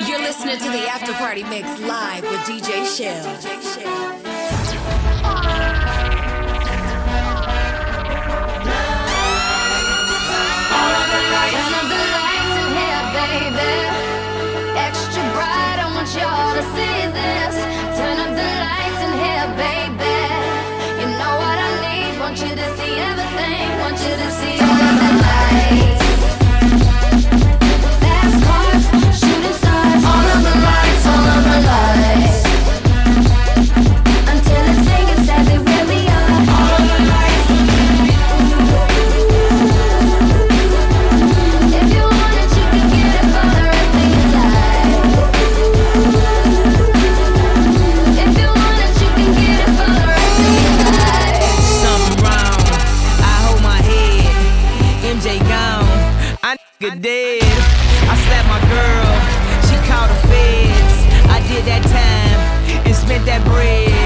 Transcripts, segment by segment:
You're listening to the After Party Mix live with DJ Shelz. Turn up the lights in here, baby. Extra bright, want you to see this. Turn up the lights in here, baby. You know what I need? Want you to see everything. Want you to see. spent that bread.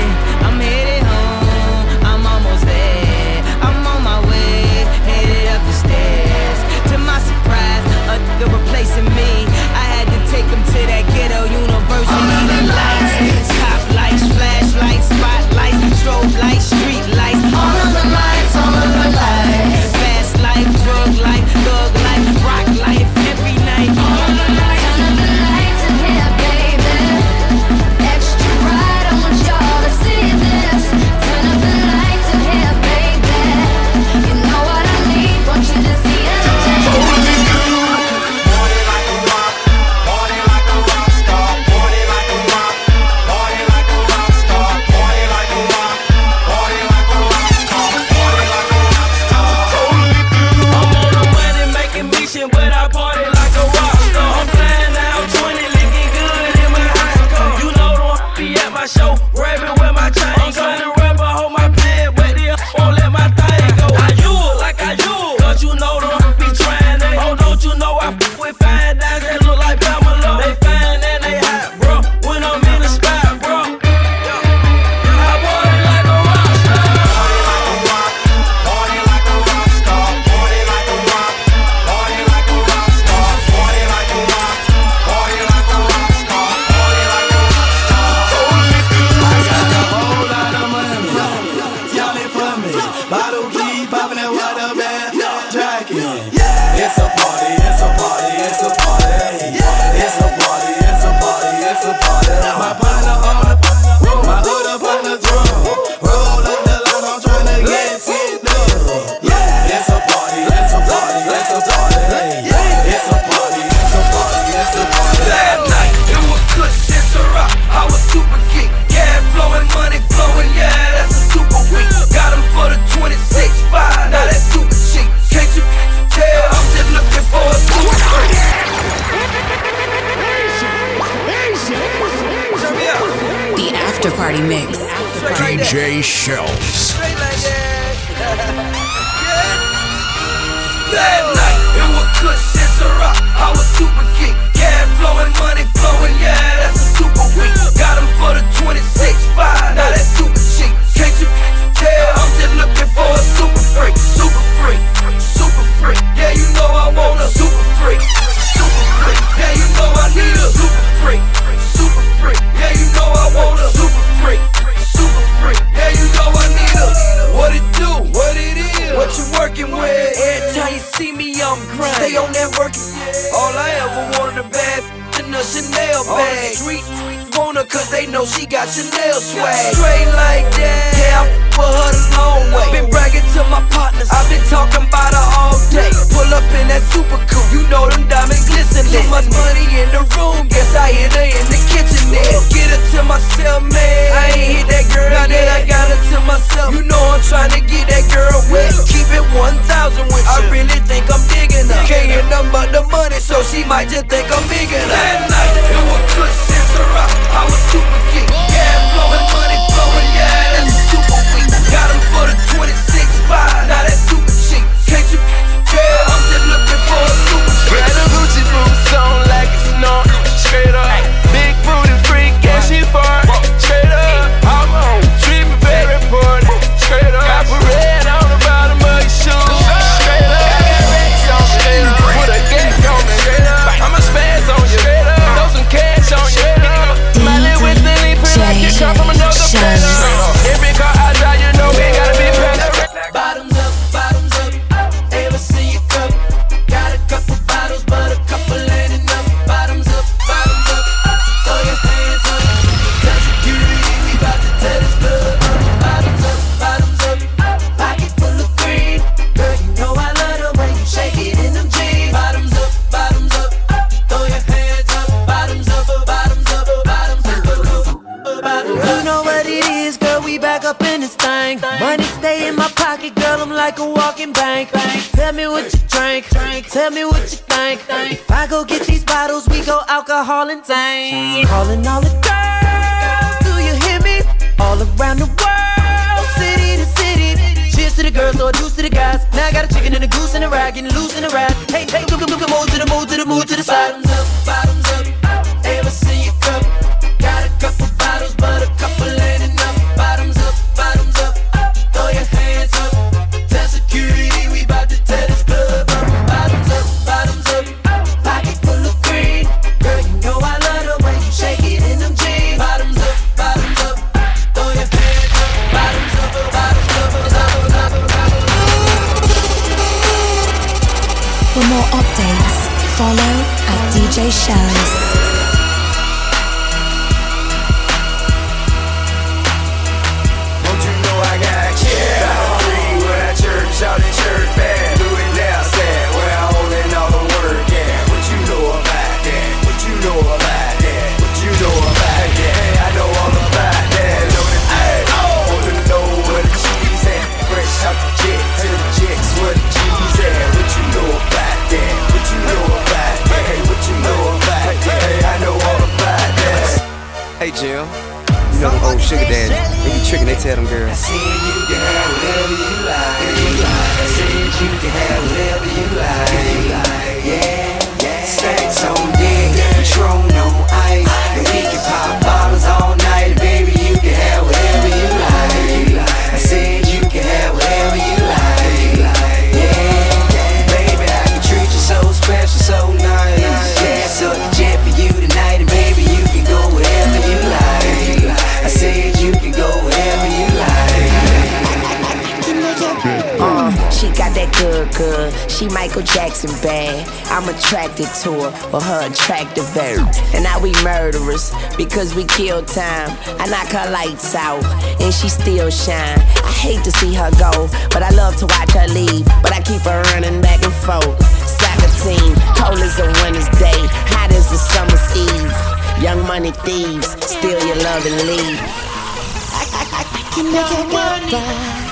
She got that good, good. She Michael Jackson bad. I'm attracted to her for her attractive air. And now we murderers because we kill time. I knock her lights out and she still shine. I hate to see her go, but I love to watch her leave. But I keep her running back and forth. Soccer team, cold as a winter's day, hot as a summer's eve. Young money thieves, steal your love and leave. Can make your bed right. I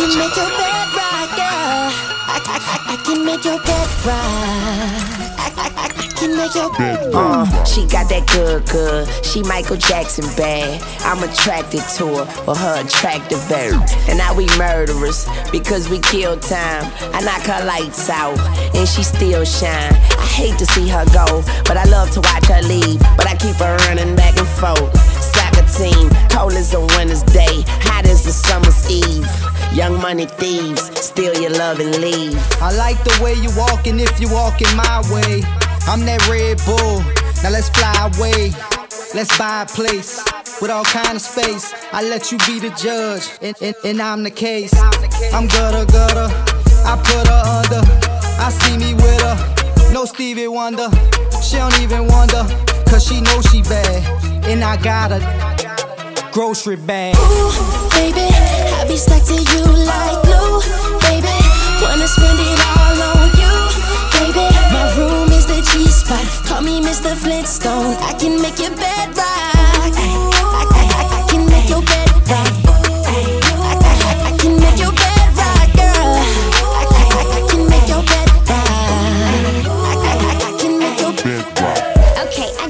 can make your bed right, girl. I can make your bed right. I can make your bed Uh, she got that good, good. She Michael Jackson bad. I'm attracted to her for her attractive air. And now we murderers because we kill time. I knock her lights out and she still shine. I hate to see her go, but I love to watch her leave. But I keep her running back and forth. Soccer team, cold as a winter's day, hot as a summer's eve. Young money thieves, steal your love and leave. I like the way you walking if you walking my way. I'm that Red Bull. Now let's fly away. Let's buy a place with all kind of space. I let you be the judge, and, and, and I'm the case. I'm gutter gutter. I put her under. I see me with her. No Stevie Wonder. She don't even wonder, cause she knows she bad. And I got a grocery bag. Ooh, baby, I be stuck to you like glue, baby. Wanna spend it all on you, baby. My room is the G spot. Call me Mr. Flintstone. I can make your bed rock. I, can make your bed right.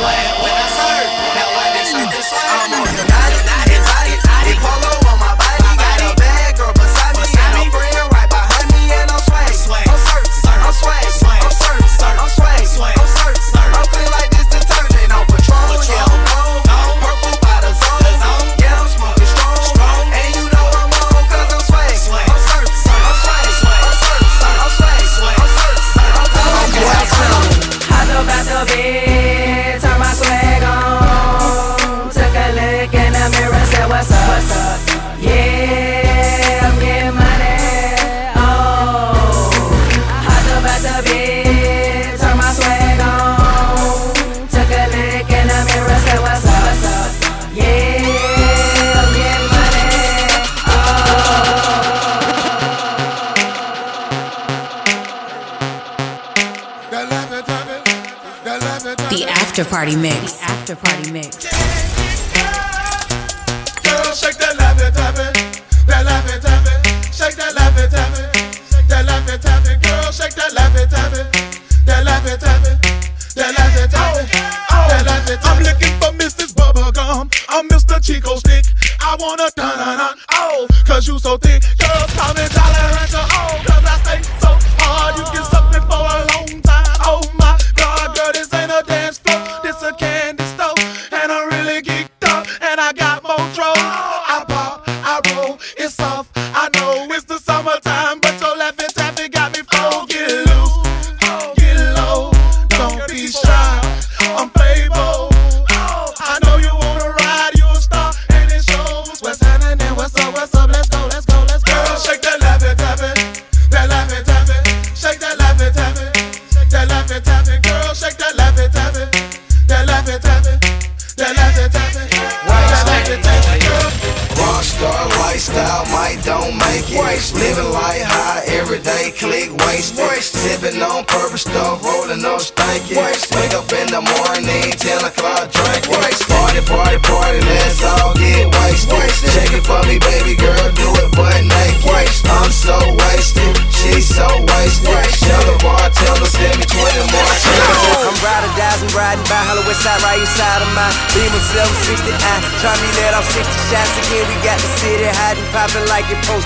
Sweat, when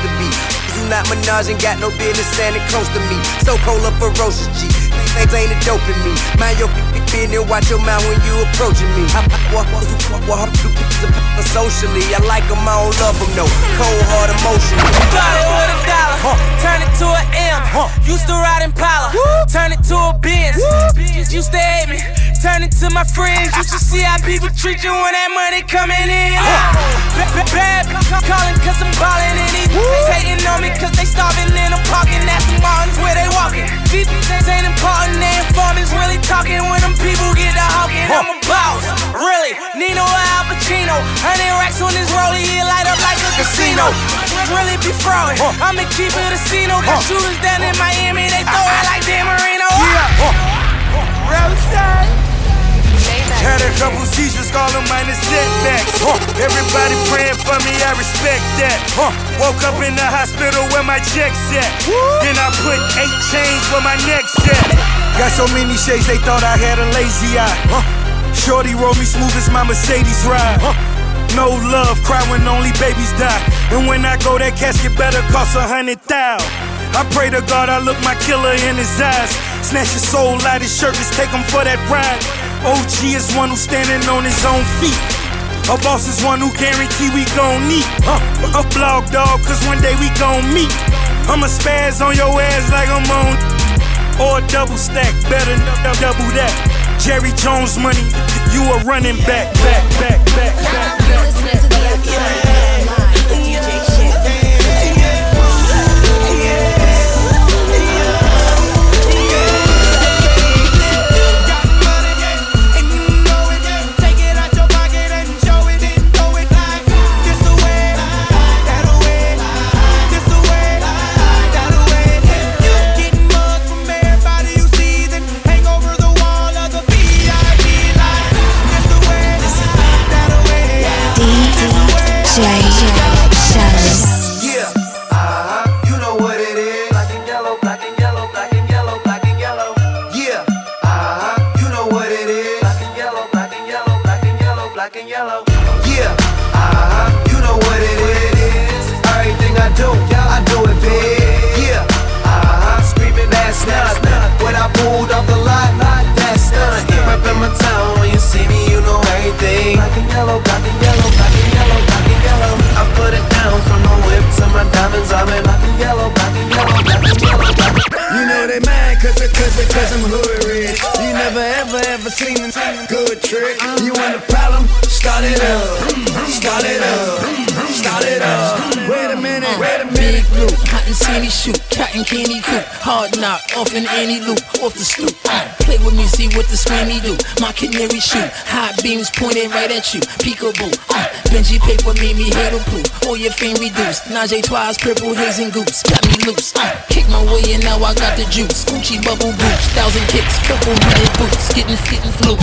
to be. You not Minaj ain't got no business standing close to me. So cold up ferocious G. Things ain't a dope in me. Mind your business, watch your mouth when you approaching me. I walk socially. I like them, I don't love them, no. Cold hard emotion. Started with a dollar, turn it to an M. Used to ride Impala, turn it to a Benz. Used to hate me, turn it to my friends. Used to see how people treat you when that money coming in. Bad, bad, calling cause I'm ballin' and these hating on me cause they starving in a parking at the Martins where they walking. These things ain't important, they informants really talking when them people get to hawking. I'm a boss, really. Nino Al Pacino, hundred racks on this rollie, it light up like a casino. Really be frauding, I'ma keep it a casino. Got shooters down in Miami, they throw it like Dan Marino. Yeah. Roadside. Had a couple seizures, call them minor setbacks. Huh. Everybody praying for me, I respect that. Huh. Woke up in the hospital where my check's at. Then I put eight chains where my neck's at. Got so many shades, they thought I had a lazy eye. Huh. Shorty roll me smooth as my Mercedes ride. Huh. No love, cry when only babies die. And when I go, that casket better cost a hundred thousand. I pray to God I look my killer in his eyes. Snatch his soul out his shirt, let's take him for that ride. OG is one who's standing on his own feet. A boss is one who guarantee we gon' meet. A blog dog, cause one day we gon' meet. I'ma spaz on your ass like I'm on. Or double stack, better double that. Jerry Jones money, you a running back, back, back, back, back. You're listening to cause, cause, cause I'm hood rich. You never ever ever seen a good trick. You want a problem? Start it up. Start it up. Start it up. Wait a minute. Big blue, hot and sandy shoot, cotton candy coop, hard knock, off in any loop, off the stoop. Uh, play with me, see what the screamy do. My canary shoot, high beams pointed right at you. Peekaboo, uh, Benji paper made me halo proof. All your fame reduced. Najee twice, purple haze and goose, got me loose. Uh, kick my way and now I got the juice. Gucci bubble boots, thousand kicks, purple hundred boots, getting fit and flu.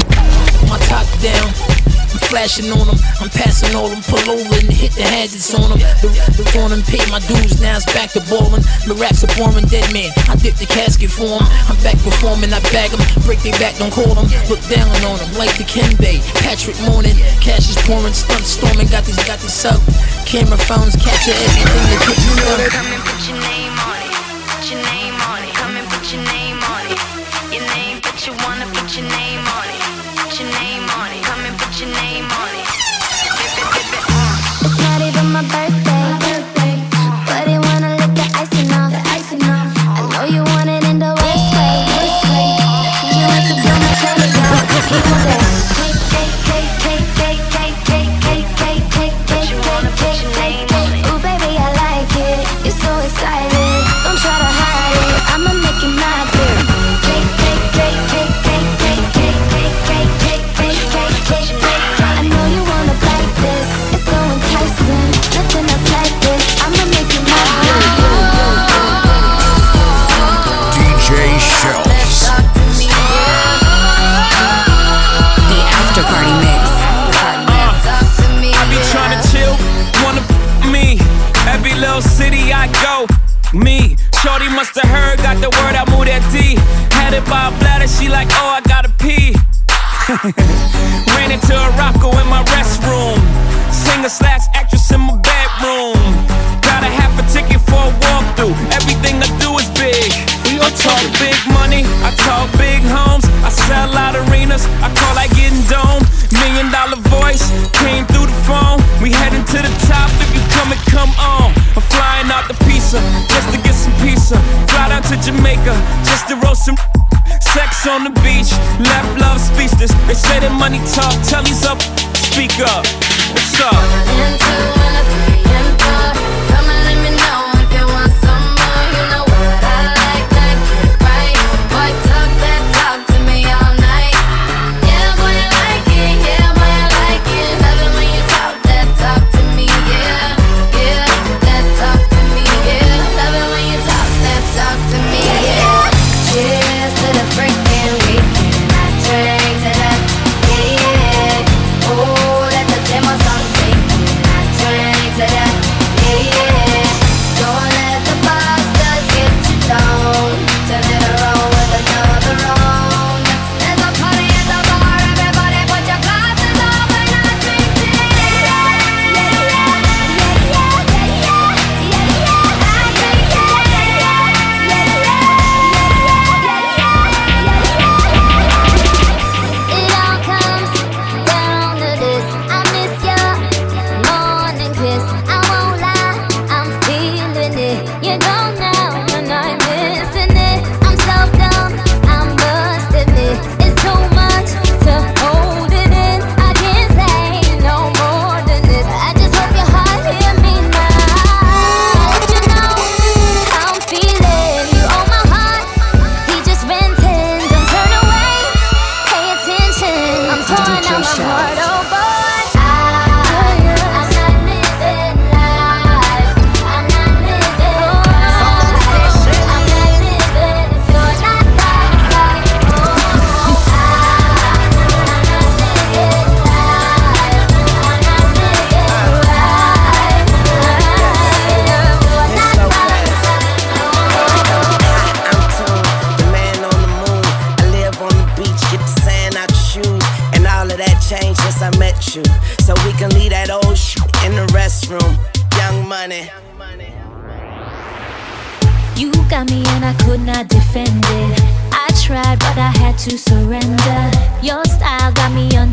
My top down. I'm flashing on them, I'm passing all them, pull over and hit the hazards on them. The, the on them, pay my dues, now it's back to ballin'. The raps are boring, dead man. I dip the casket for 'em. I'm back performing, I bag 'em, break their back, don't call 'em. Look down on 'em, like the Ken Bay. Patrick Morning, cash is pouring, stunt storming, got these, got these up. Camera phones capture everything they put you. Come and put your name on it. Put your name on it. Come and put your name on it. Your name, but you wanna put your name Okay. By a bladder, she like, oh, I gotta pee. Ran into a rocko in my restroom. Singer slash actress in my bedroom. Got a half a ticket for a walkthrough. Everything I do is big. I talk big money, I talk say that money talk, tell he's up, speak up. What's up?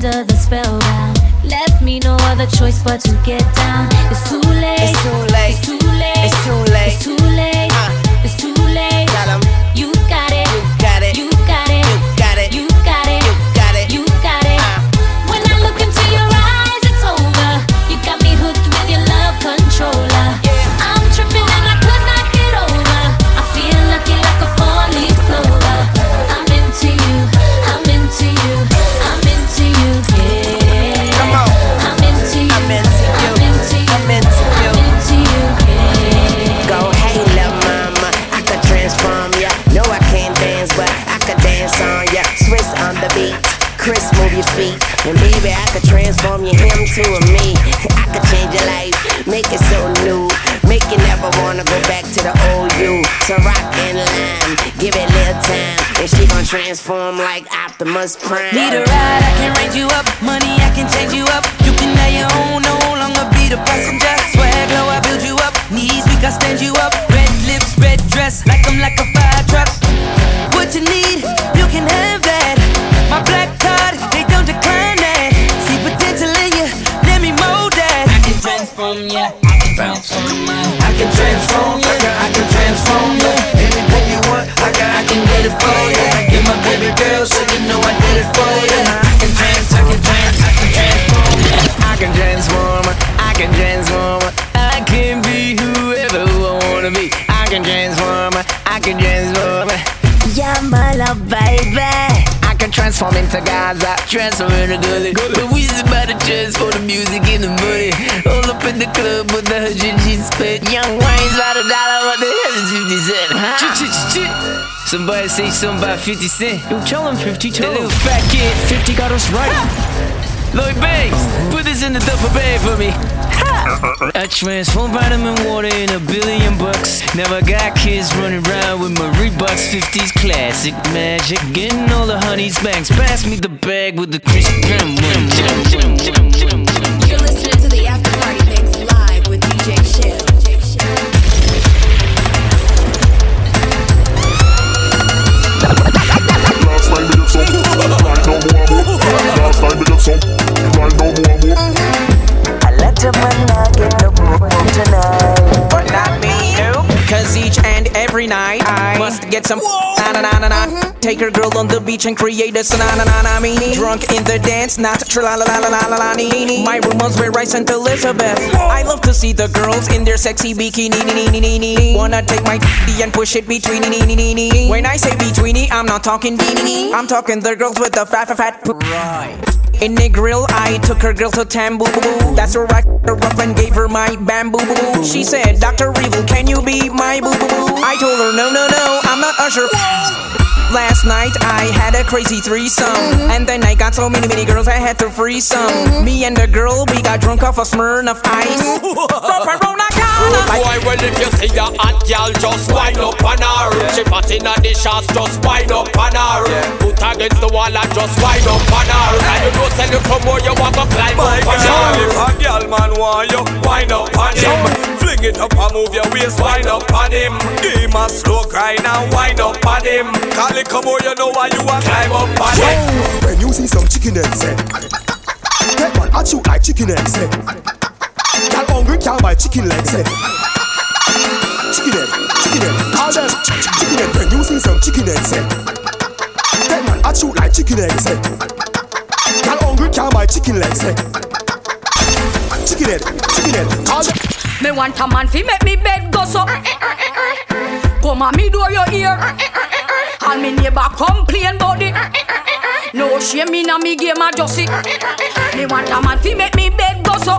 Under the spellbound. Left me no other choice but to get down. It's too late. It's too late. It's too late. It's too late. It's too late. Uh. It's too late. Transform you him to a me. I could change your life, make it so new. Make you never wanna go back to the old you. So rock and line, give it little time. And she gon' transform like Optimus Prime. Need a ride, I can range you up. Money, I can change you up. You can have your own, no longer be the passenger. Swag low, I build you up. Knees weak, I stand you up. Red lips, red dress, like I'm like a fire truck. What you need, you can have that. My black card, it for you. You're my baby girl, so you know I did it for you. I can trans, I can trans, I can transform. I can transform, I can transform, I can be whoever I wanna be. I can transform, I can transform. Yeah, my love, baby. I can transform into Gaza, transform into Gully. But we just about to transform the music in the money. All up in the club with the hundred G spent. Young Wayne's about a dollar, what the hell is 50 cent? Huh? Somebody say something about 50 cent. You tell him 52. That little fat kid. 50 got us right. Lloyd Banks, put this in the duffel bag for me. Ha! I transform vitamin water in a billion bucks. Now I got kids running around with my Reeboks 50s classic magic. Getting all the honeys banks. Pass me the bag with the Chris Brown one. Last time we get some, right now more. I let a man not get no more tonight. But not me. Cause each and every night I must get some na na na na na. Take her girl on the beach and create a na na na na me. Drunk in the dance, not tra la la la la la la la nee. My room was where I sent Elizabeth. I love to see the girls in their sexy bikini. nee, nee, nee, nee. Wanna take my d and push it between nee, nee, nee, nee. When I say between, I'm not talking beanie. I'm talking the girls with the fat fat fat. Right. In the grill, I took her girl to Tamboo. That's where I her up and gave her my bamboo. She said, Dr. Evil, can you be my boo boo? I told her, no, no, no, I'm not Usher. Last night I had a crazy threesome, mm-hmm. and then I got so many, many girls I had to free some. Mm-hmm. Me and the girl, we got drunk off a Smirnoff Ice. From Corona Ghana. Boy, well if you see a hot girl, just wind up on her. She fat inna the shots, just wind up on her. Put against the wall and just wind up on her. And you know, say you come more, you want to climb up on her. If a girl man want you, wind up on him. Fling it up and move your waist, wind up on him. Give him a slow grind and wind up on him. Call it come more, you know why you want climb up on him. When you see some chicken eggs, eh? That man at you like chicken eggs, eh? Girl hungry can't buy chicken legs, eh? Chicken egg, chicken egg, call them chicken egg. When you see some chicken eggs, eh? That man at you like chicken eggs? Girl hungry can't buy chicken legs, eh? Chicken egg, chicken egg, call them. Me want a man fi make me bed go so. Come on me door your ear. And me neighbor complain about. No shame inna me game a just. Me want a man fi make me bed go so.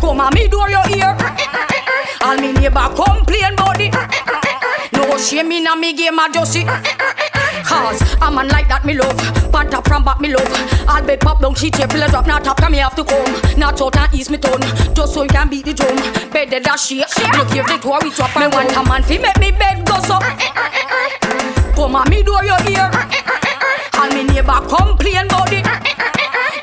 Come on me door your ear. And me neighbor complain about it. No shame inna me game a just it. Cause a man like that me love Pant up from back me love I'll be pop down she tape pillar drop Not top come me have to come Not out and ease me tone Just so you can beat the drum dead that shake You give the tour we drop Me want a man fi make me bed go so Come on me door your ear And me neighbor complain about it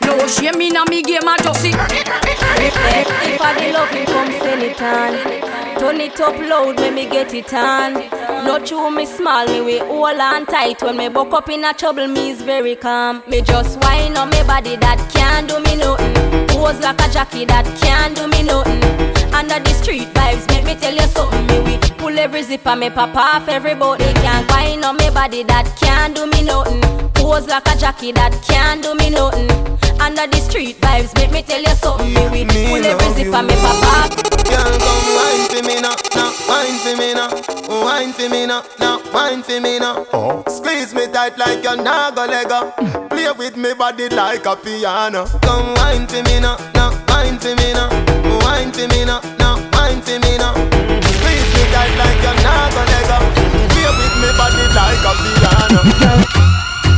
No shame inna me game a just it If I the love him, come send it on. Turn it up loud, make me get it on. No chew me small, me we hold on tight. When me buck up in a trouble, me is very calm. Me just whine on me body that can't do me nothing. Pose like a jockey that can't do me nothing. Under the street vibes, make me tell you something. Me we every zipper, me pop off every boat. They can't whine on me body that can't do me nothing. Pose like a jockey that can't do me nothing. Under the street vibes, make me tell you something. Me we pull every zipper, me pop off. Girl, come wine for me now, now wine for me now, wine for me now, now wine for me now. Oh. Squeeze me tight like you're not gonna go. Play with me body like a piano. Come wine for me now, now wine for me now, wine for me now, now wine for me now tight like you're not gonna let go. Play with me body like a piano.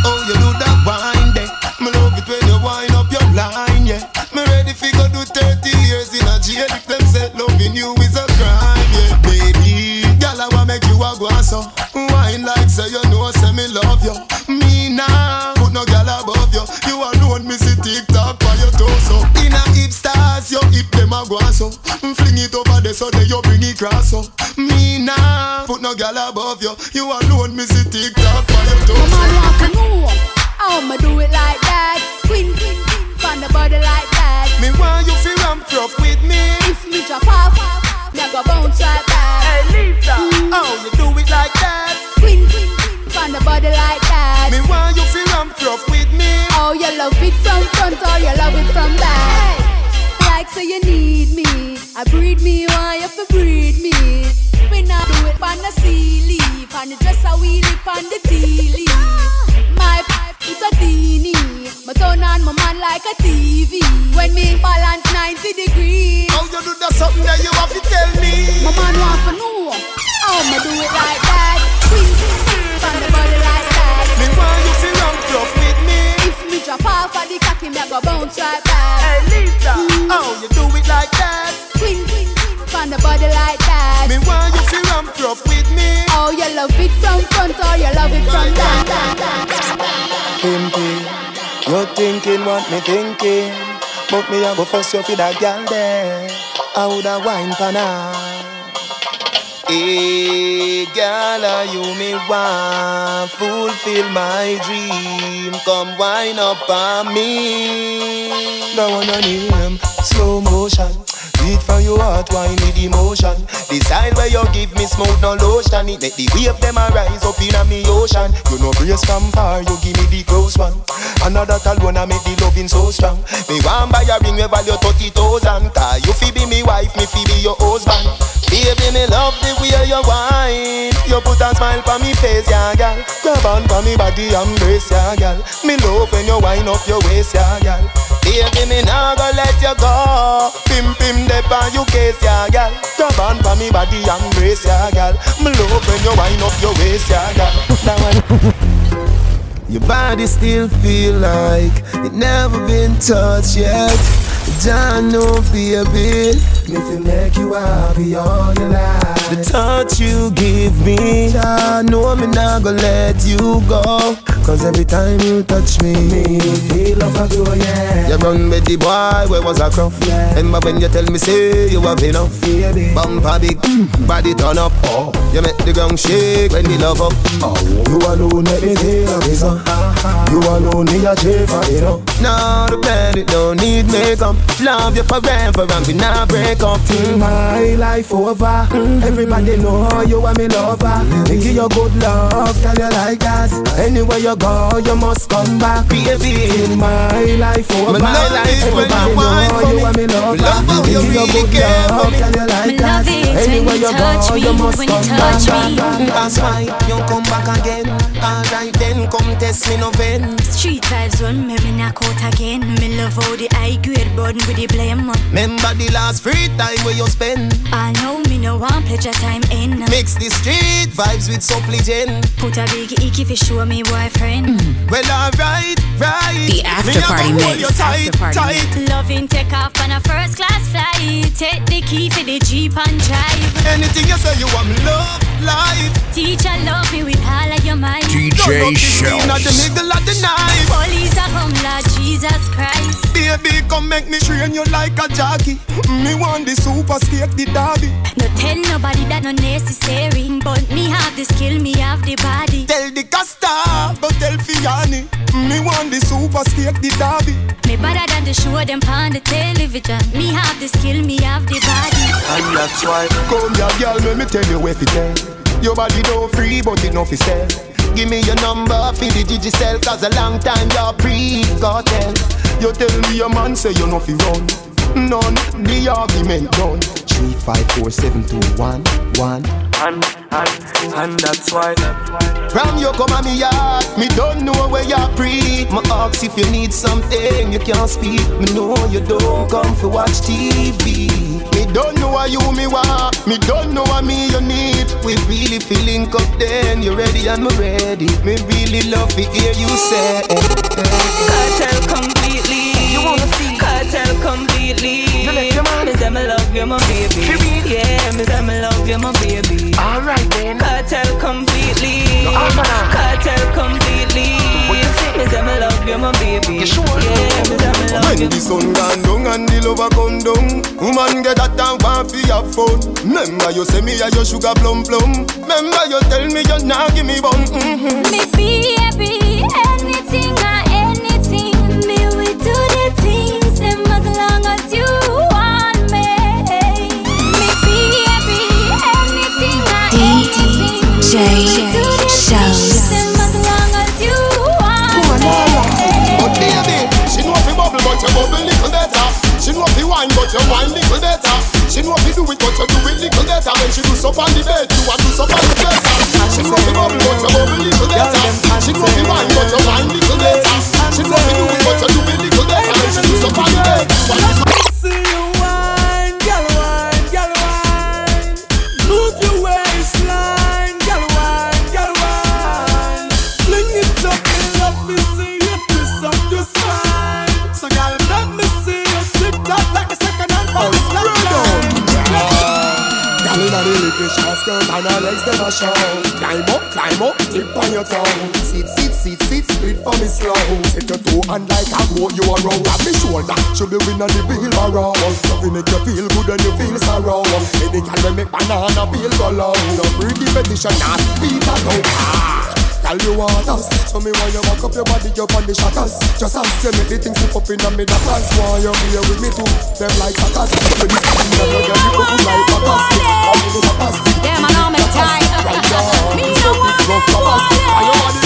oh, you do that wind, eh? Me love it when you wind up your line, yeah. Me ready fi go do 30 years in a jail if them said loving you is a crime, yeah, baby. Girl, I wanna make you a guasso. Wine like say you know, say me love you. Me now, put no girl above you. You alone, me see TikTok by your torso. In a hipsters, your hip them a guasso. Fling it over there so they you bring it grasso above you. You alone me see TikTok for your torso. Mama want to know how me do it like that. Queen, queen, queen, from the body like that. Me want you feel ramp rough with me. If me drop off, me a go bounce right back. Hey Lisa, how you do it like that? Queen, queen, queen, from the body like that. Me want you feel ramp rough with me. Oh, you love it from front or you love it from back. Like so you need me. I breed me, wheel it on the leaf. My pipe is a teeny. Me turn on my man like a TV. When me balance 90 degrees. How you do that something that you have to tell me? My man want to know how me do it like that. Queen, from the body like that. Me want you feel ramp rough with me. If me drop off of the cocky, me go bounce right back. Hey Lisa, how you do it like that? Queen, from the body like that. Me want you feel ramp rough with me. It from front or you love it from back. Pimpy, you thinking what me thinking? But me a go fuss you for that girl there. I woulda wine pan her. Hey, girl, are you me want fulfill my dream? Come wine up on me. That one your name, slow motion. Beat from your heart, wine with emotion. Decide where you give me smooth no lotion. It make the wave them a rise up in a me ocean. You know brace from far, you give me the close one. Another alone I make the loving so strong. Me want buy a ring we value thirty thousand. Cause you fi be me wife, me fi be your husband. Baby, me love the way you whine. You put a smile on me face, yeah, girl. Grab on for me body, embrace, yeah, girl. Me love when you wind up your waist, yeah, girl. Baby, me nah go let you go. Pim pim dep on you case, yeah, girl. Grab on for me body, embrace, yeah, girl. Me love when you wind up your waist, yeah, girl. That one. Your body still feel like it never been touched yet. Don't know, baby. Me feel make you happy all your life. The touch you give me, I know me not gonna let you go. Cause every time you touch me, me feel love a grow, yeah. You run with the boy, where was I cruff? Yeah. Remember when you tell me, say you have enough? Yeah, Bumper big, mm, body turn up. Oh. You make the ground shake when the love up. Oh. You alone make me feel a reason. You alone need a chair for you oh. know. Now the planet don't need makeup. Love you forever and we not break up. Mm, my life over. Mm, everybody know you are me lover. Me give you good love, tell you like that. Anywhere you go, you must come back. Baby, in my life over. My life everybody know you are me lover. Love how you really care for me. Tell you like that. Anywhere you go, you must come back. That's why you come back again. Alright then, come test me no vein. Street vibes run me, me knock out again. Me love how the high grade burden with the blame. Remember the last free time where you spend. I know me no want pleasure time in. Mix the street vibes with supplicant. Put a big icky fi show me boyfriend. Mm. Well, alright, right. The after Me a party mix. you tight, After party tight. Loving take off on a first class flight. Take the key for the Jeep and drive. Anything you say, you want me love, life. Teacher love me with all of your mind. Don't look Not the middle of the night. Police are come, Lord Jesus Christ. Baby, come make me train you like a jockey. Me want the super steak, the derby. No tell nobody that no necessary, but me have the skill, me have the body. Tell the Costa, but tell Fiani. Me want the super steak, the derby. Me better than the show them on the television. Me have the skill, me have the body. And that's why, come here, girl, let me tell you where to tell. Your body don't free, but it no fi sell. Give me your number for the digicel, cause a long time you're pre-cartel. You tell me your man say you no fi run. None, the argument done. Three, five, four, seven, two, one, one. And, and, and that's why. From you come on me yard, me don't know where you're pre. Me ask if you need something, you can't speak. Me know you don't come for watch TV. Me don't know why you me want, me don't know what me you need. We really feeling up then, you ready and me ready. Me really love to hear you say. Cartel completely. You wanna see? Cartel completely. You left your man. Me say me love you, my baby. Yeah, me say me love you, my baby. Alright then. Cartel completely. No, I'm not. Cartel completely. Me say me love you, my baby. You sure? Yeah, me say me love When you. the sun gone down and the lover come down Woman get that and want fi have fun Remember you say me a your sugar plum plum Remember you tell me you nah give me bun mm-hmm. Me baby, anything or DJ She know fi wine but you wine little better. She know fi do it but you do it little better. When she do so on the bed, you a do so on the dresser She know fi bubble but you bubble little better. She know fi wine but you wine little better. She know fi do it but you do it little better. When she do so on the bed, you a do so See you the short skirt and her legs a show. Climb up, climb up, tip on your tongue. Sit, sit, sit, sit, split for me slow. Take your toe and like a goat you a roll. Grab me shoulder, should be winning the wheel around. Nothing make you feel good when you feel sorrow. Any girl we make banana peel go low. Pretty petition, not beat a ah. go. Girl, you want us. So me want you walk up your body up on the shackles Just ask you make the things slip up in me that dance Want you here with me too? Them like suckers. You that you you up like backers All you do backers Yeah, man, I'm a down Me no want Rough backers And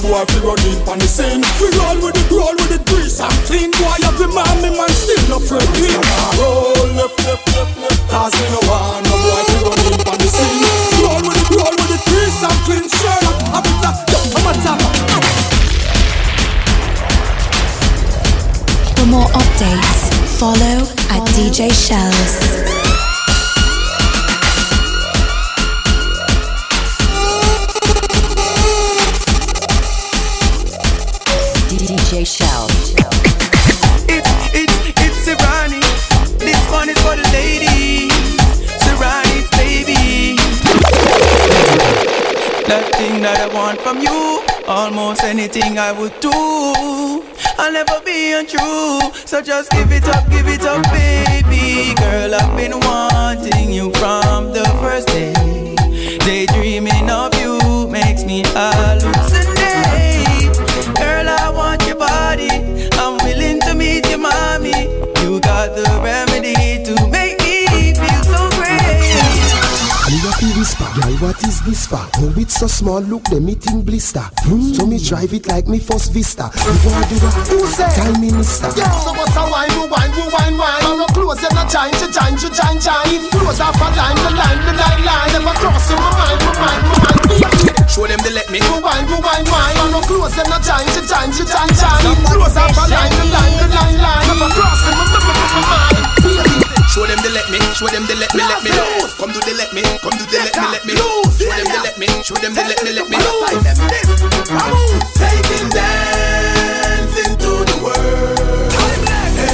boy fi run in on the scene. We roll with it roll with it grease and clean. Boy have the man me man still no afraid Youngster roll left left left left Cause we no want no boy fi run in on the scene. Roll with it roll with it grease and clean. Sherlock Africa yo I'm a top For more updates, follow at DJ Shelz. Anything I would do. I'll never be untrue. So just give it up, give it up, baby. Girl, I've been wanting you from the first day. Daydreaming of you makes me hallucinate. What is this for? Oh, it's so small, look, them eating blister. Hmm. So me drive it like me first vista. You want do what? Who say? Time minister. Yeah, so what's a wine, you wine, you wine, wine. On the close, you're not trying to chine, to chine, chine. Close off a line, the line, the line, line. Never cross in my mind, my mind, my mind. Show them they let me. You wine, you wine, wine. On the close, you're not trying to chine, to chine, chine. Close off a line, the line, the line, line. Never cross in my mind, baby. Show them they let me, show them they let me, let me. Know. Come do they let me, come do they let me, let me. Show them they let me, show them they let me, let me. Taking dancing to the world.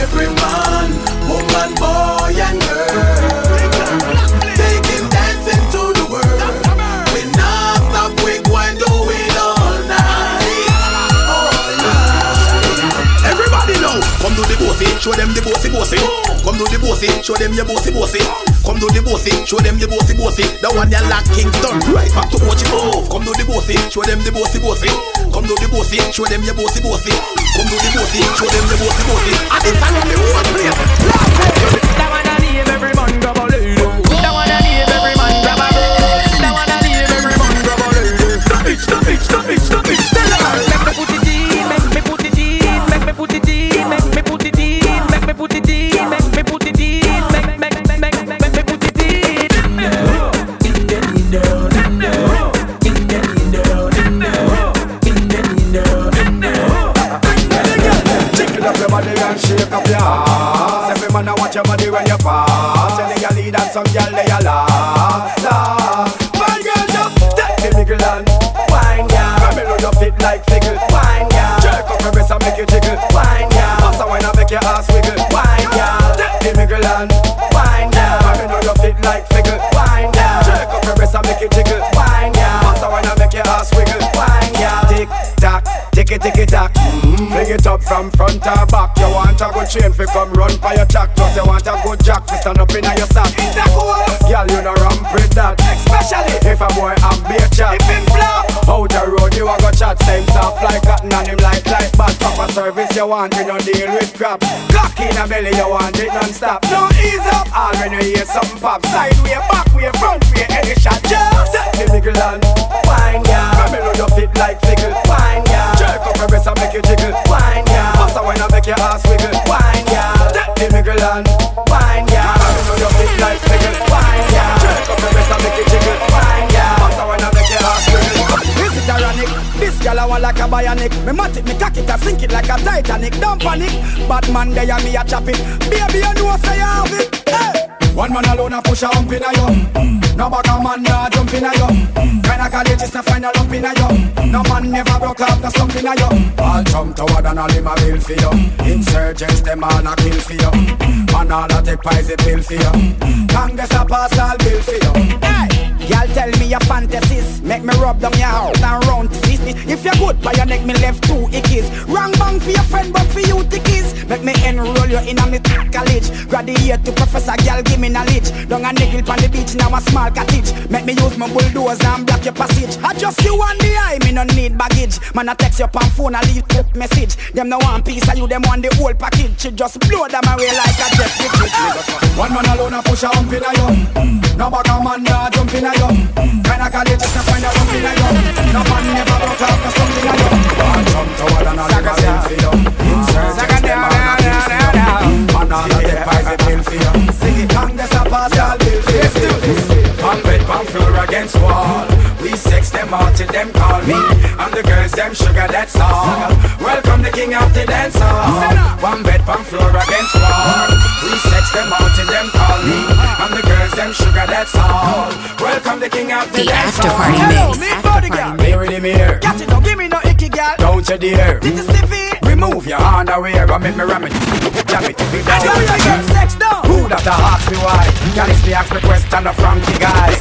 Every man, woman, boy, and girl. Bossy, show them the bossy bossy. Come do the bossy, show them your bossy bossy. Come do the bossy, show them the bossy bossy. The one you like Kingston, right back to watch it move. Come do the bossy, show them the bossy bossy. Come do the bossy, show them your bossy bossy. Come do the bossy, show them the bossy bossy. And it's time on the whole place. That one I name every man grab crap. Cock in a belly, you want it non-stop. No ease up. All when you hear something pop, side way, back I want like a bionic. Me mat it, me cock it, I sink it like a Titanic. Don't panic, bad man there and me a chop it. Baby, you know say I have it. Hey. One man alone a push a hump in a yo. No back a man nah jump in a yo. Kinda college is to find a final lump in a yo. No man never broke up the slump in a yo. All jump toward and all him a bill for you. Insurgents them all a kill for you. Man all a take poison pill for you. Congress a pass all bill for you. Hey. Y'all tell me your fantasies. Make me rub down your house and round this If you're good by your neck, me left two ickies Wrong bang for your friend, but for you tickies Make me enroll you in a me college. Graduate to professor, girl, give me knowledge. Down a niggle on the beach, now a small cottage. Make me use my bulldozer and block your passage. I just you and the eye, me no need baggage. Man, I text you on phone, I leave quick message. Them no one piece of you, them want the whole package. She just blow them away like a jet. One man alone a push a hump in a yum. No back a man, nah jump in a you. When I call you, just to find a room. No man the something in you. One jump toward another, I'm feeling. Insurgents, them are them out till them call me. And the girls them sugar, that's all. Welcome the king of the dance hall. One bed, pump floor against wall. We sex them out till them call me. And the girls them sugar, that's all. Welcome the king of the, The dance after hall. party Hello, mix. me after party girl. mix. Here it here. Got it, don't give me no icky girl Don't you dare. This is Stiffy Remove your underwear and make me ram it. Jam it, big I tell you, girl, sex down Who that a ask me why? Can if me ask me question a Frankie guy?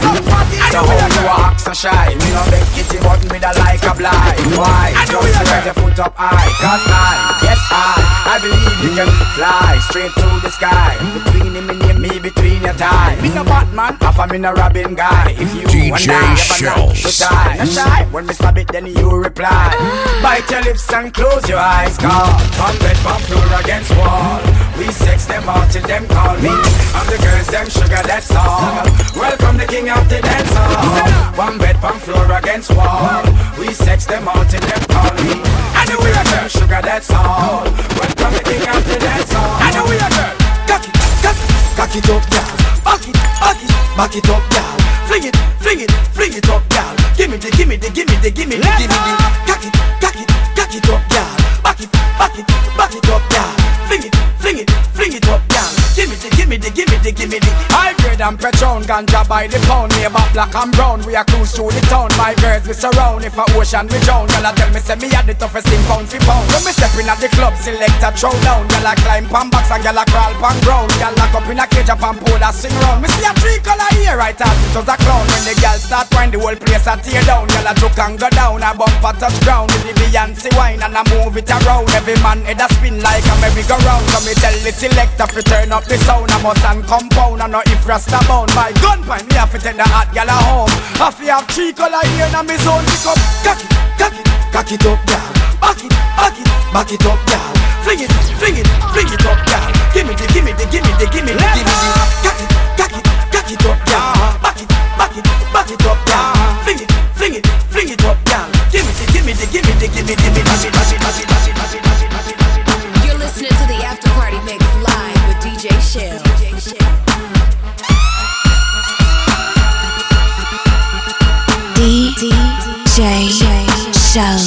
So how you ask a shy. Me no beg kitty button with a like a blind. Why? Just spread your foot up high. Cause I, yes I, I believe you can fly straight to the sky. Between him and me, between your tie. Me no Batman, half a me no Robin guy. If you DJ and I ever to die, no shy. When me stab it, then you reply. Ah. Bite your lips and close your eyes. God, one bed, one floor against wall. We sex them out till them call me. I'm the girls, them sugar, that's all. Welcome the king of the dance hall. One bed, one floor against wall. We sex them out till them call me. And the way I them sugar, that's all. Welcome the king of the dance hall. And the way I girl. Cock it, cock it, up, gal. Back it, back it, back it up, gal. Fling it, fling it, fling it up, gal. Give me the, give me the, give me the, give me the, give me the. Cock it, cock it, cock it up, gal. Back it, back it, back it up, gal. Fling it, fling it, fling it up, gal. Give me the, give me the, give me the, give me the. High grade and Patron, ganja by the pound. Neighbor black and brown, we a cruise through the town. My girls we surround, if a ocean we drown. Y'all a tell me say me a the toughest thing pound for pound. When me step in at the club, select a throw down. Y'all a climb pan box and y'all a crawl pan ground. Y'all lock up in a cage up and pole a sing round. Me see a three color here, right out it was a clown. When the girls start whine, the whole place a tear down. Y'all a joke and go down, a bumper touch ground. With the Beyonce wine and I move it around Every man head a spin like a merry-go-round So me tell the selector fi turn up the sound I must and compound and no if rasta bound My gun point me have to take the hot gal a home I fi have three color here in me zone Pick up, cock it, cock it, cock it up, gal. Back it, back it, back it up, gal. Fling it, fling it, fling it up, gal. Give me the, give me the, give me the, give me the, give me the. Cock it, cock it, cock it up, gal. Back it, back it, back it up, gal. Fling it, fling it, fling it up, gal. Give me the, give me the, give me the, give me the, give me the, Show.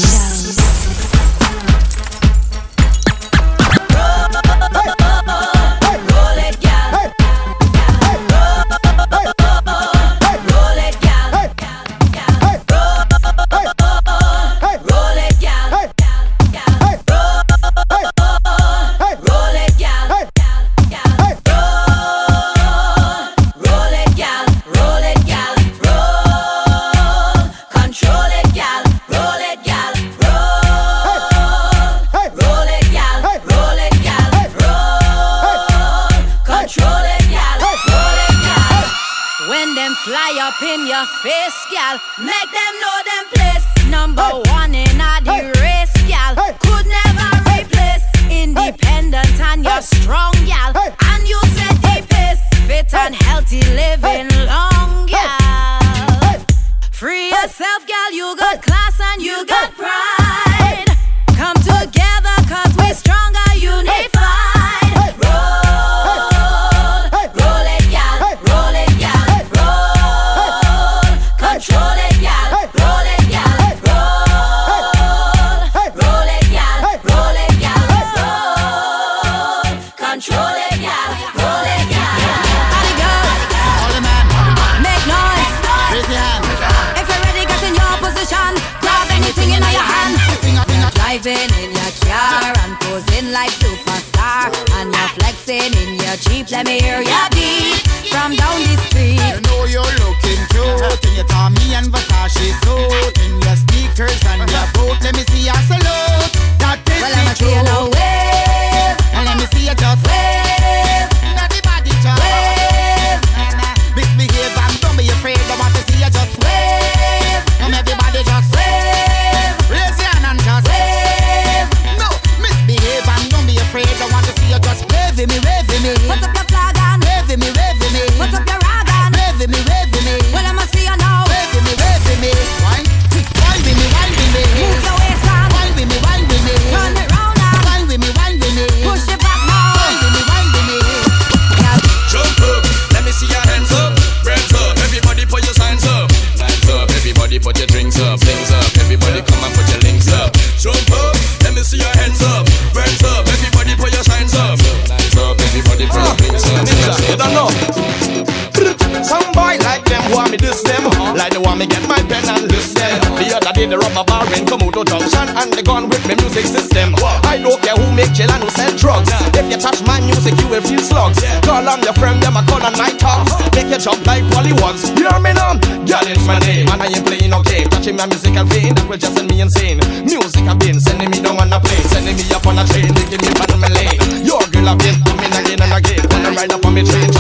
Production and the gun with my music system. What? I don't care who make chill and who sell drugs. Yeah. If you touch my music, you will feel slugs. Yeah. Call on your friend, them a call on my talks. Uh-huh. Make you jump like Pollywogs. You hear me now? Girl, it's my name and I ain't playing no game. Touching my music and vein that will just send me insane. Music I've been sending me down on a plane, sending me up on a train, making me out my lane. Your girl I've been coming again and again, wanna ride up on me train.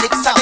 Rock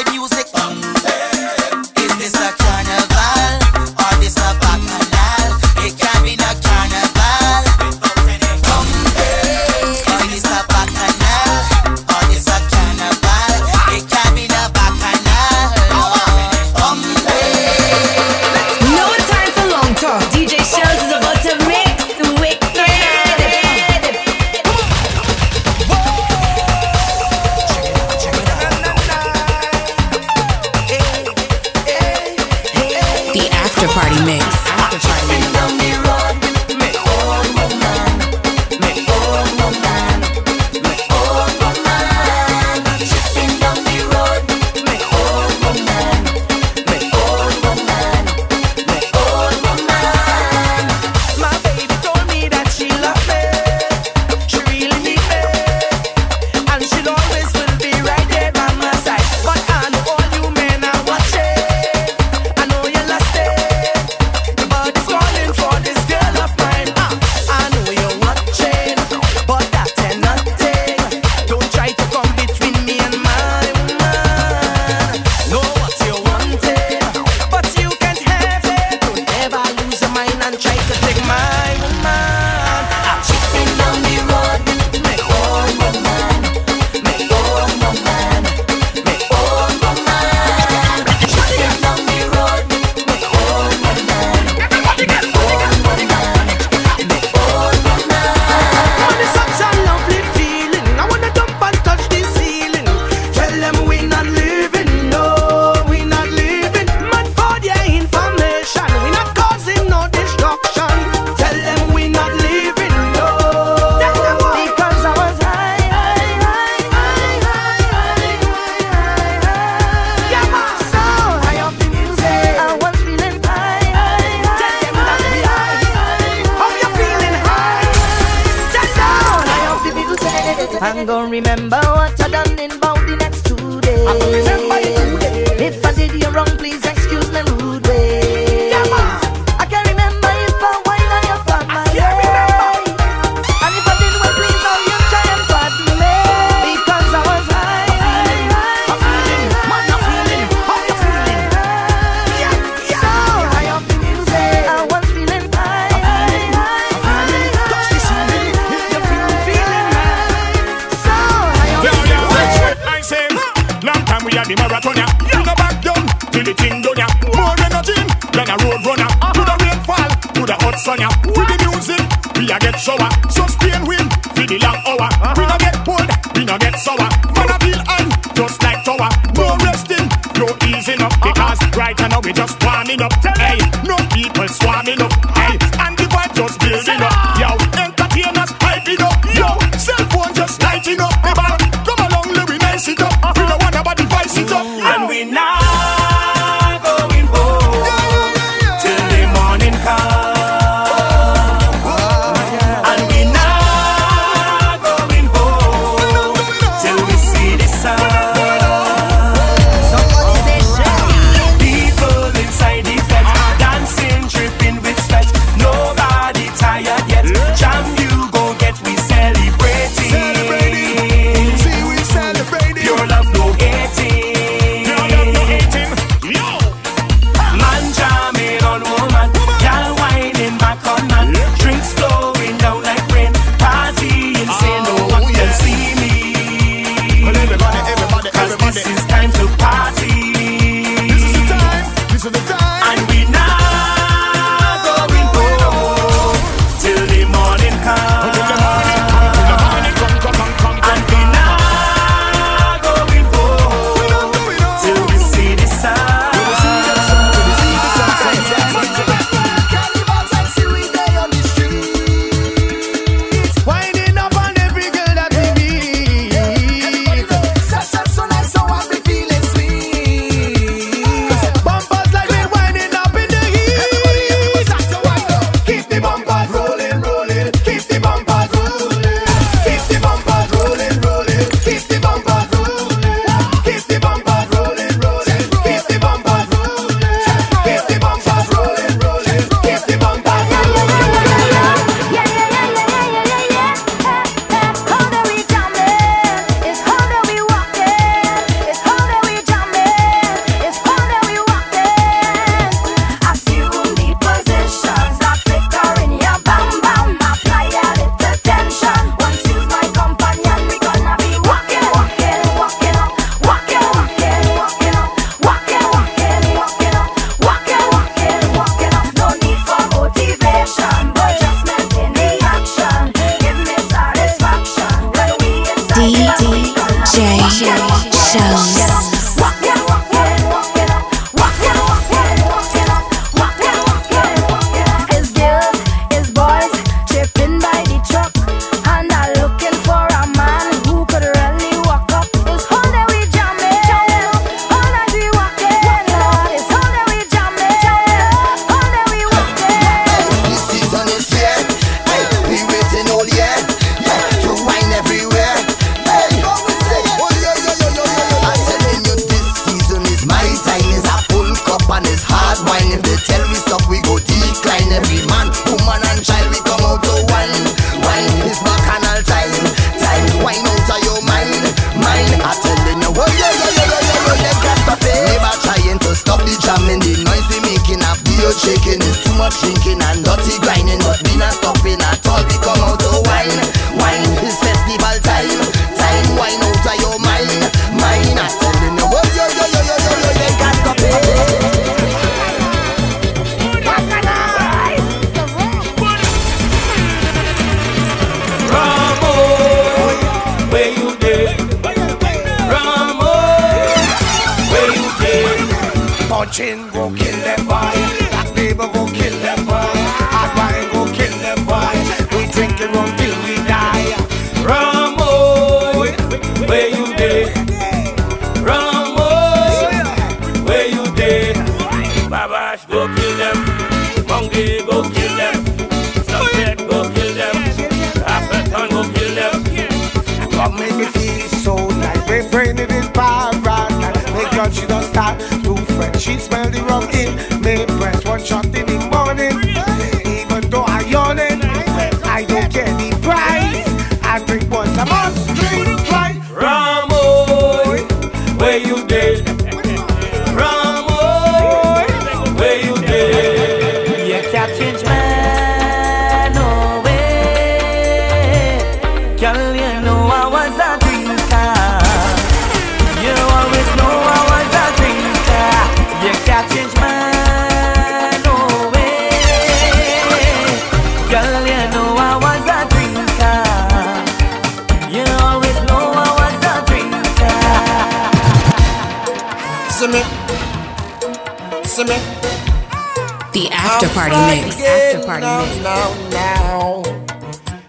after party mix. After party now, mix. Now, now,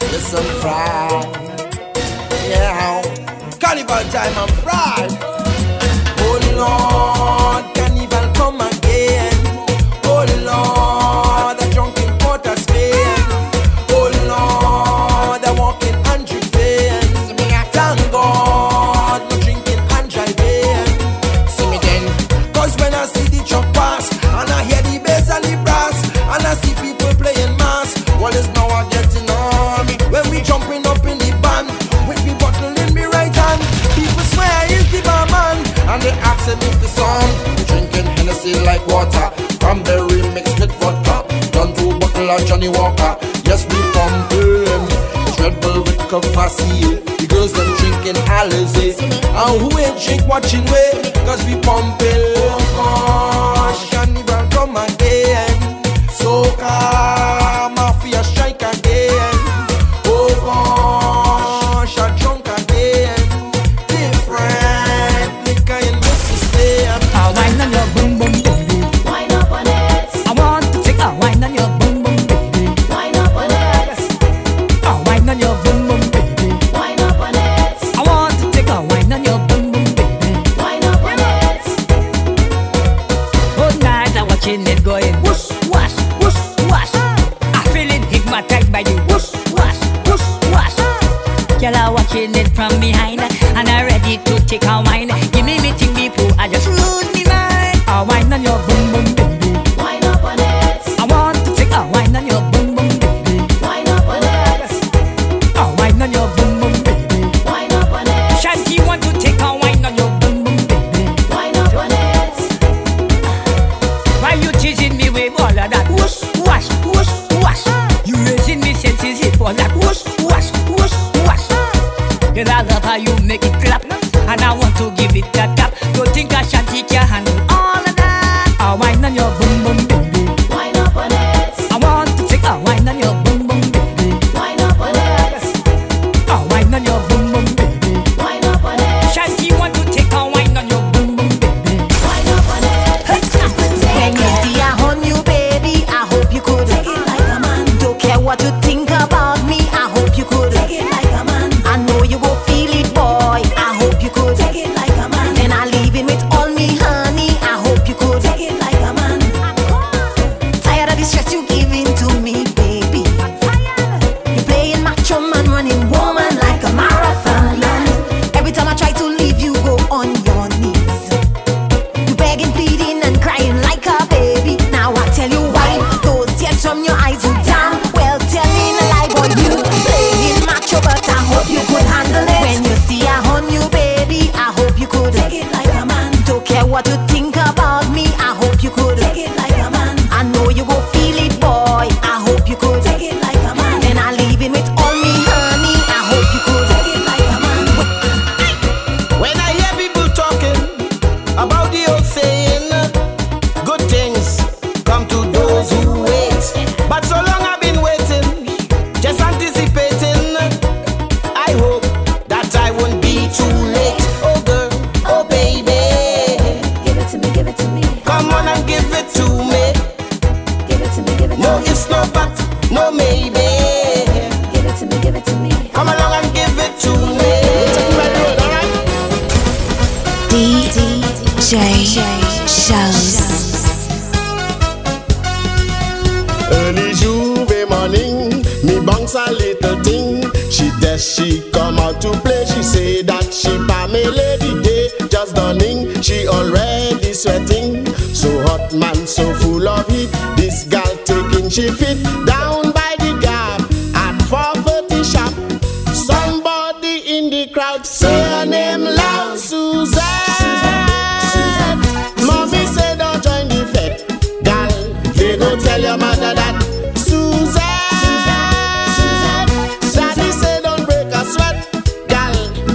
yes, I'm fried. Yeah, carnival time, I'm fried. like water. Cranberry mixed with vodka, done to buckle of Johnnie Walker. Yes, we from Red Bull with Courvoisier. The girls them drinking Alizé. And who ain't drink watching way? Cause we pumping. Oh gosh, Cannibal come again. how you make it clap. And I want to give it a tap.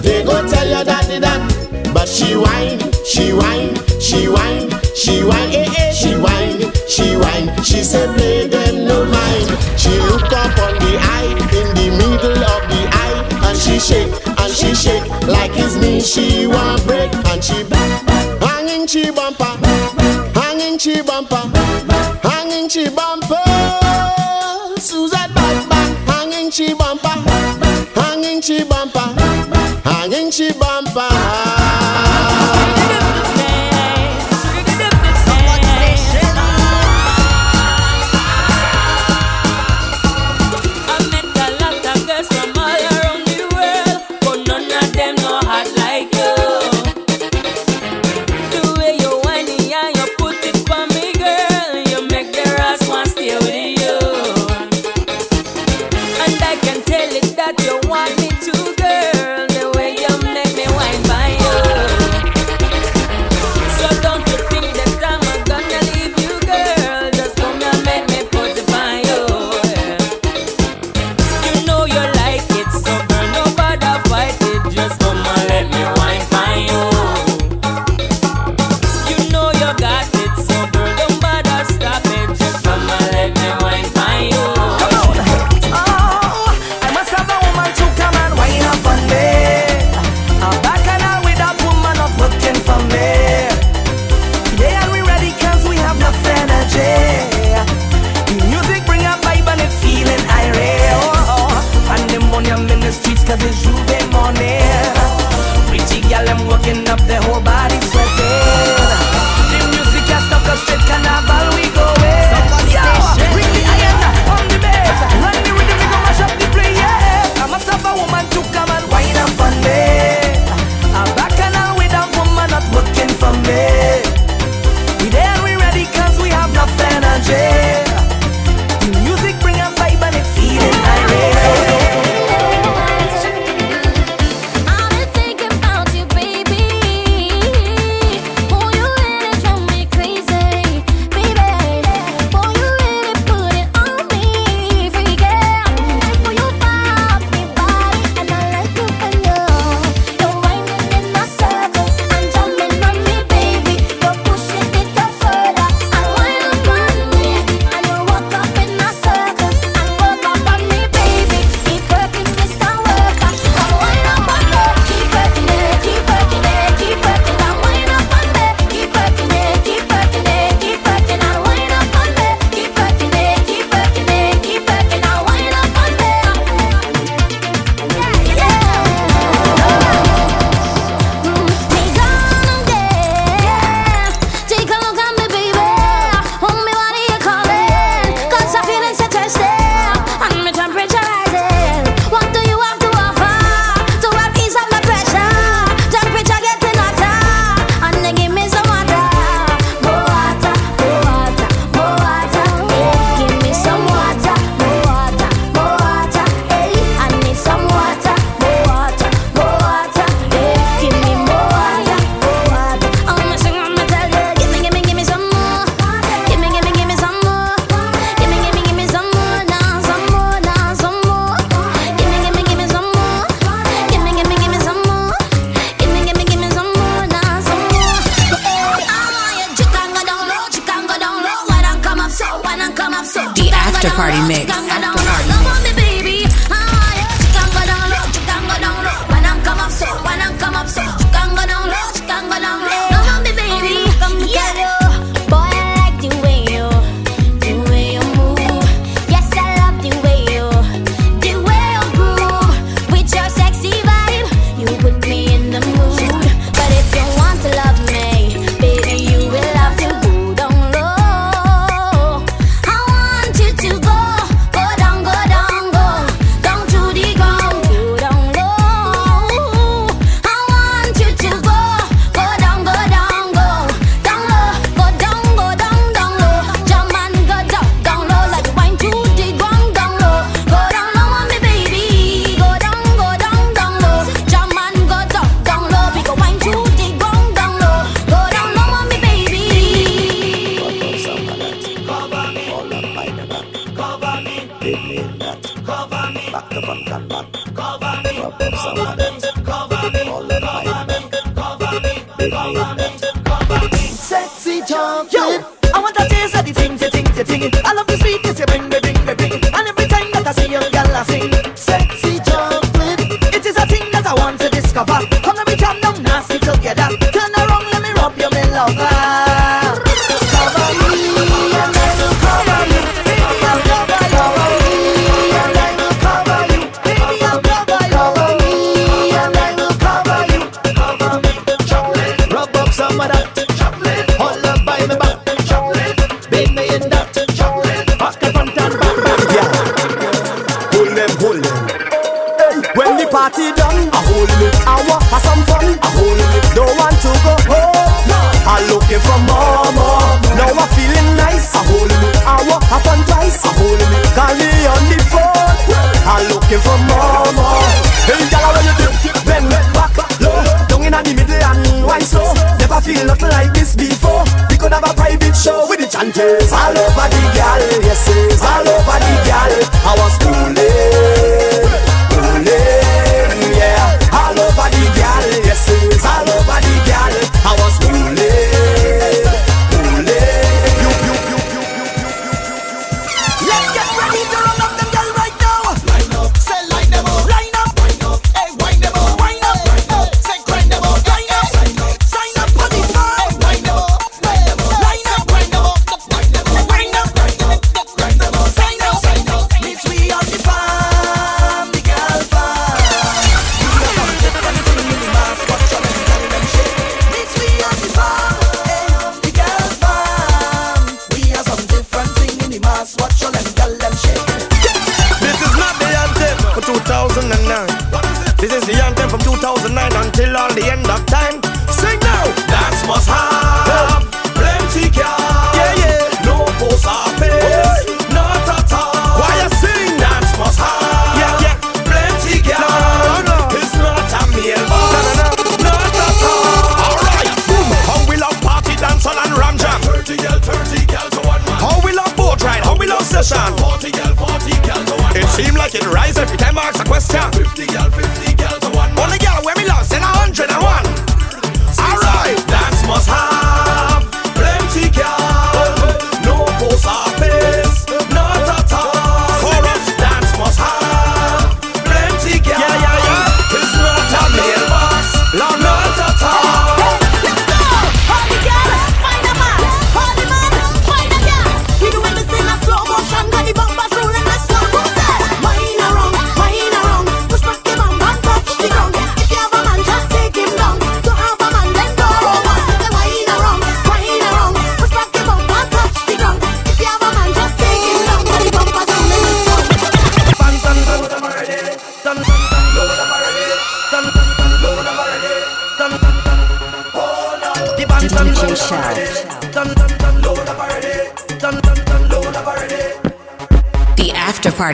They go tell your daddy that, but she whine, she whine, she whine, she whine, eh, eh. she whine, she whine. She say play them no mind. She look up on the eye, in the middle of the eye, and she shake, and she shake like it's me. She want break, and she back, back, hanging she bumper, hanging she bumper, hanging she bumper. jump Yo, I want to taste of the things, the things, the thing. I love the sweetness you bring me, bring me, bring. And every time that I see you, girl, I sing sexy chocolate. It is a thing that I want to discover. Come let me jam down nasty together. Turn around, let me rub your me lover. body, girl. Yes, it's all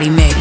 Marimé.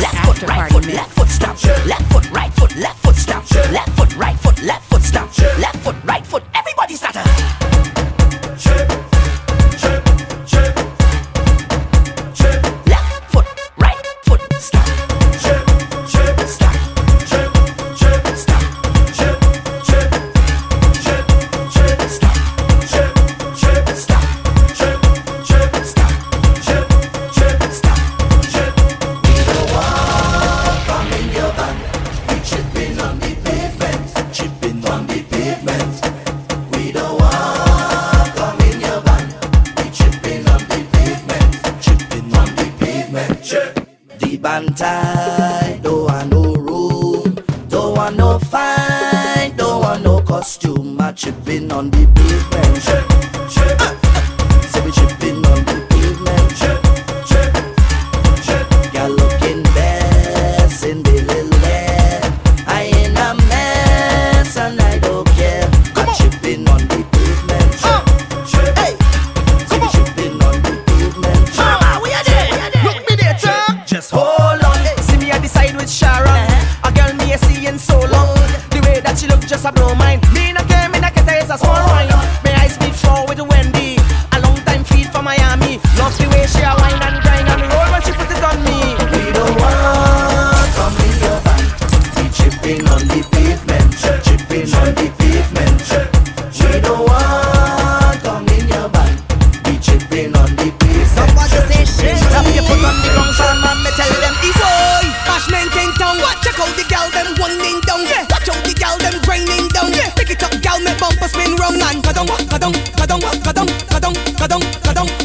out the gal them winding down. Yeah. Watch out the gal them grinding down. Yeah. Pick it up, gal, make bumper spin round and ka dong, ka dong, ka dong, ka dong, ka dong, ka dong, ka dong, ka dong.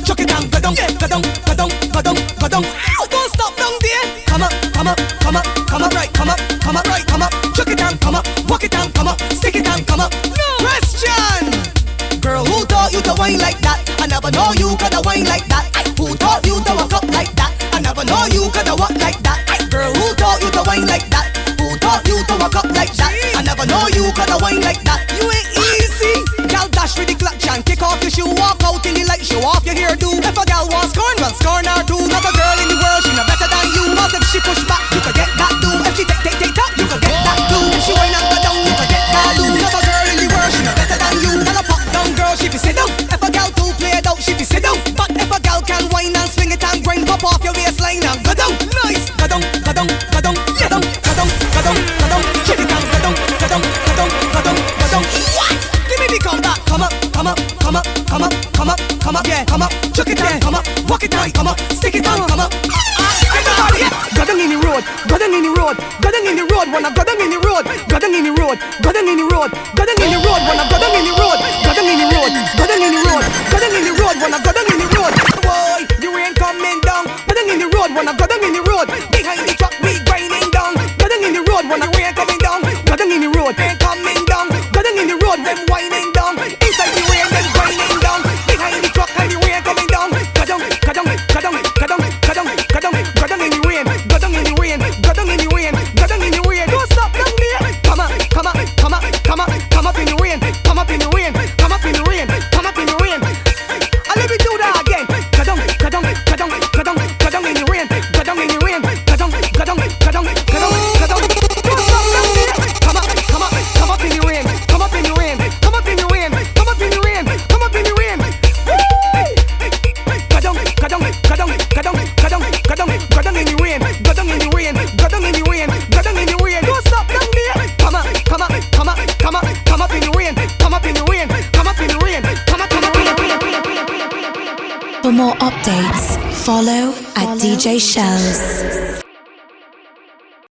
shows.